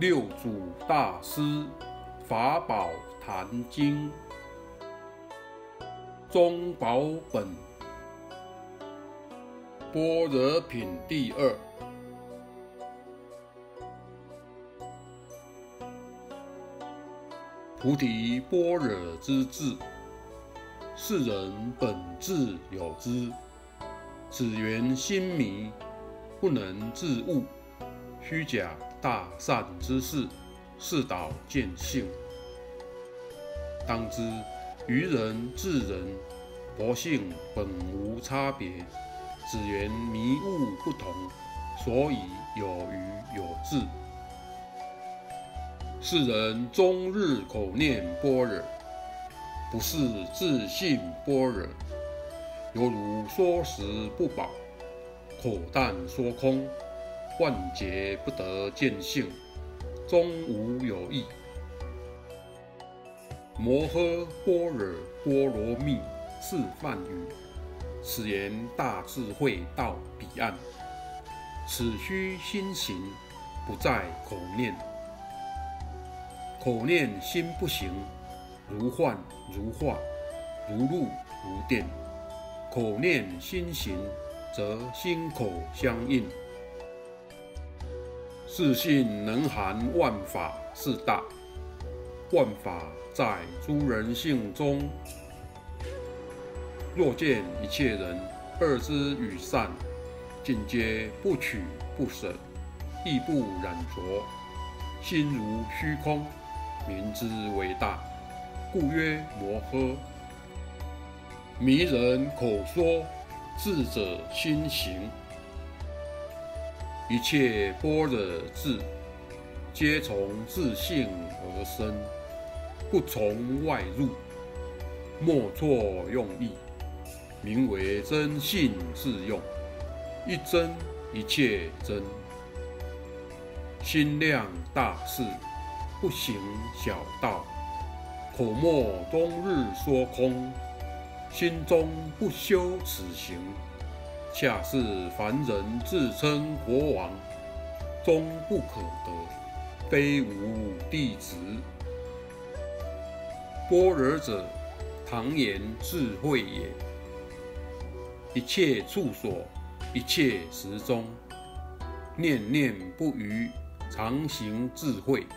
六祖大师法宝坛经中宝本般若品第二。菩提般若之智，世人本自有之，只缘心迷，不能自悟。虚假大善之事，是导见性。当知愚人智人，佛性本无差别，只缘迷悟不同，所以有愚有智。世人终日口念般若，不是自信般若，犹如说食不饱，口淡说空。万劫不得见性，终无有益。摩诃般若波罗蜜是梵语，此言大智慧到彼岸。此须心行，不在口念。口念心不行，如幻如化，如露如电。口念心行，则心口相应。自信能含万法是大，万法在诸人性中。若见一切人恶之与善，尽皆不取不舍，亦不染浊，心如虚空，名之为大，故曰摩诃。迷人口说，智者心行。一切般若智，皆从自性而生，不从外入，莫错用意，名为真性自用。一真一切真，心量大事，不行小道，口莫终日说空，心中不修此行。恰是凡人自称国王，终不可得，非吾弟子。般若者，唐言智慧也。一切处所，一切时中，念念不渝，常行智慧，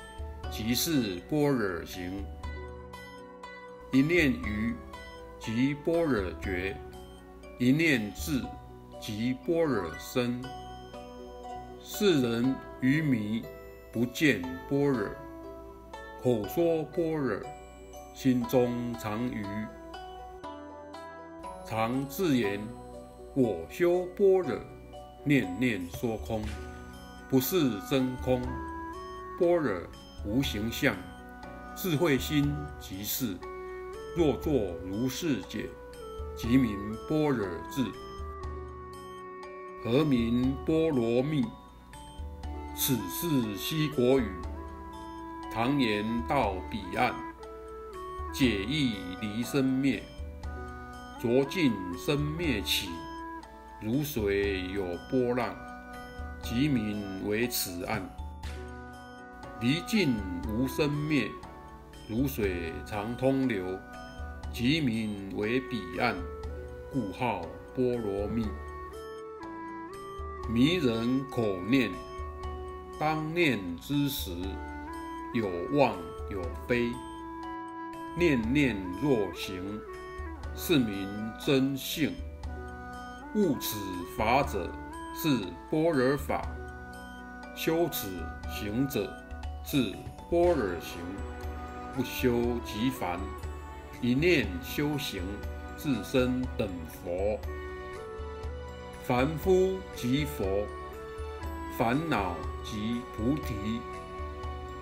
即是般若行。一念愚，即般若觉；一念智。即般若身，世人愚迷，不见般若，口说般若，心中常愚，常自言我修般若，念念说空，不是真空。般若无形象，智慧心即是。若作如是解，即名般若智。何名波罗蜜？此是西国语。唐言到彼岸，解义离生灭，浊尽生灭起，如水有波浪，即名为此岸。离尽无生灭，如水常通流，即名为彼岸，故号波罗蜜。迷人口念，当念之时，有妄有非。念念若行，是名真性。悟此法者，是般若法；修此行者，是般若行。不修即凡，一念修行，自身等佛。凡夫即佛，烦恼即菩提。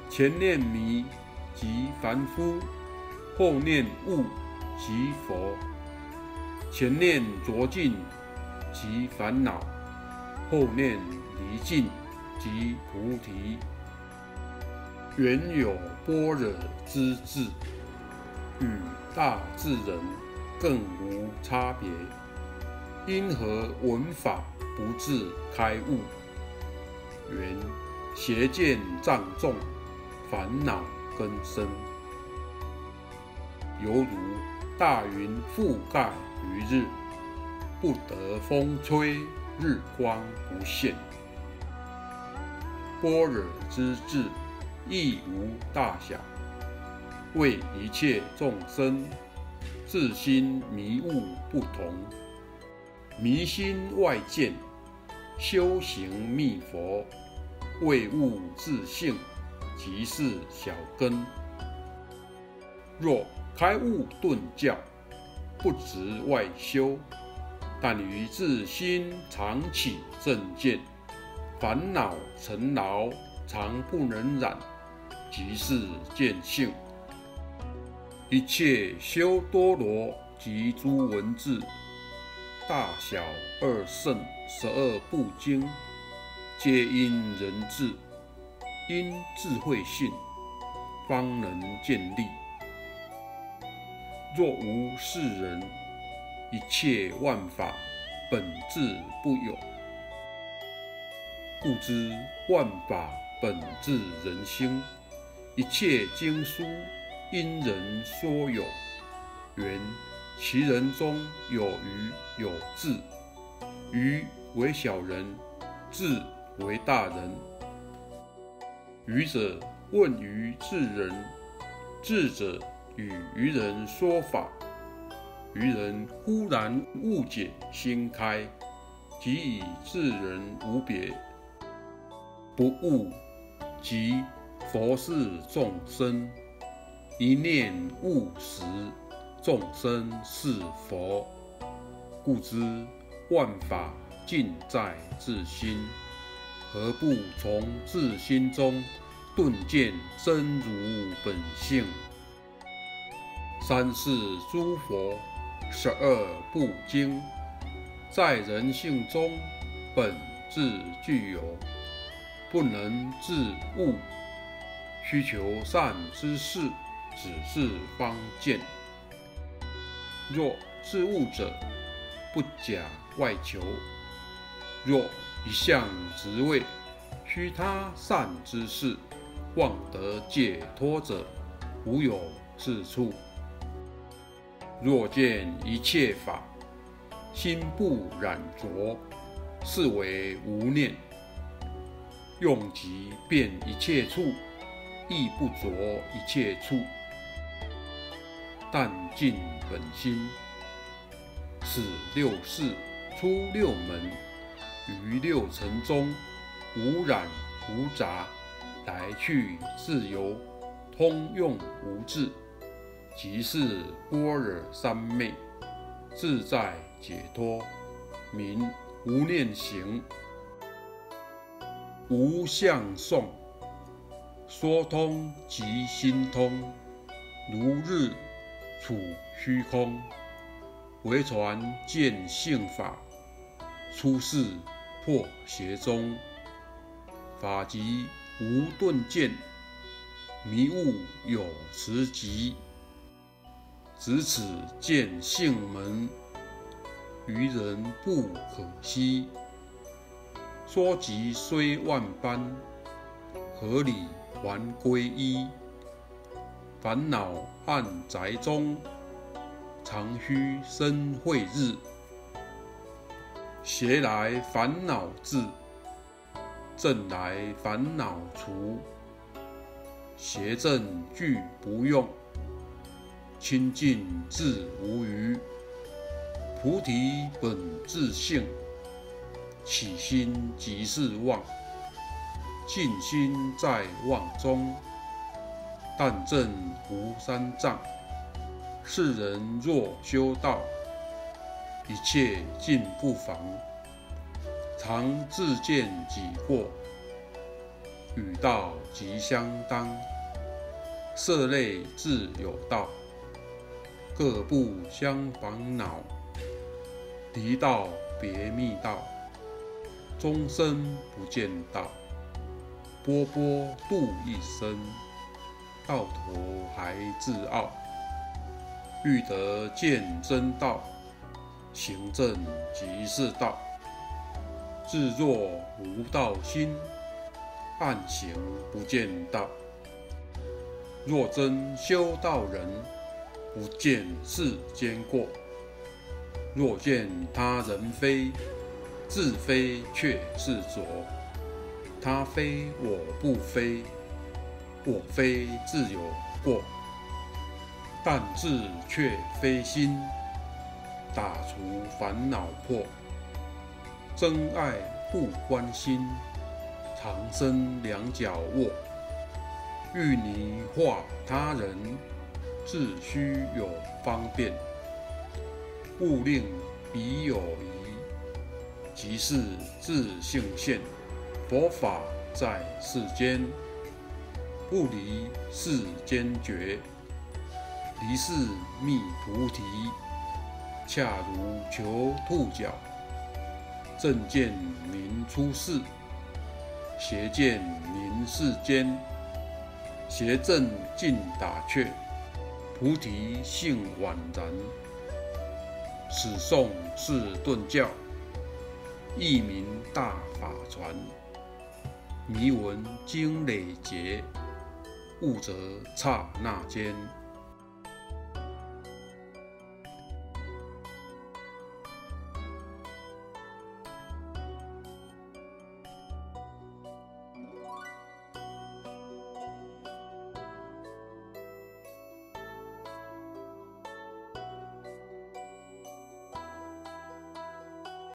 前念迷即凡夫，后念悟即佛。前念浊尽即烦恼，后念离尽即菩提。原有般若之智，与大智人更无差别。因何闻法不自开悟？缘邪见障重，烦恼根深，犹如大云覆盖于日，不得风吹，日光不现。般若之智，亦无大小，为一切众生自心迷悟不同，迷心外见，修行密佛。为悟自性，即是小根。若开悟顿教，不执外修，但于自心常起正见，烦恼尘劳常不能染，即是见性。一切修多罗及诸文字，大小二圣十二部经。皆因人智，因智慧性，方能建立。若无是人，一切万法本质不有。故知万法本自人心，一切经书因人说有。缘其人中有愚有智，愚为小人，智。为大人，愚者问于智人，智者与愚人说法，愚人忽然误解心开，即以智人无别，不悟即佛是众生，一念悟时，众生是佛，故知万法尽在自心。何不从自心中顿见真如本性？三世诸佛十二部经，在人性中本自具有，不能自悟。需求善之事，只是方见。若自悟者，不假外求。若一向职位，须他善之事，望得解脱者，无有是处。若见一切法，心不染浊，是为无念。用即遍一切处，亦不着一切处。但尽本心，使六事出六门。于六尘中无染无杂，来去自由，通用无滞，即是般若三昧，自在解脱，名无念行。无相送，说通即心通，如日处虚空，唯传见性法，出世。破邪中，法即无顿见，迷悟有持极，只此见性门，愚人不可惜。说即虽万般，合理还归一。烦恼暗宅中，常须生慧日。邪来烦恼至，正来烦恼除。邪正俱不用，清净自无余。菩提本自性，起心即是妄，静心在妄中。但正无三藏，世人若修道。一切尽不妨，常自见己过，与道即相当。色内自有道，各不相烦恼。离道别密道，终身不见道。波波度一生，到头还自傲。欲得见真道。行正即是道，自若无道心，暗行不见道。若真修道人，不见世间过。若见他人非，自非却自着。他非我不非，我非自有过。但志却非心，打除烦恼破。真爱不关心，长生两脚卧。欲泥化他人，自须有方便。勿令彼有疑，即是自性现。佛法在世间，不离世间觉。离世觅菩提，恰如求兔角。正见明出世，邪见明世间。邪正尽打却，菩提性宛然。此颂是顿教，译名大法传。迷闻经累劫，悟则刹那间。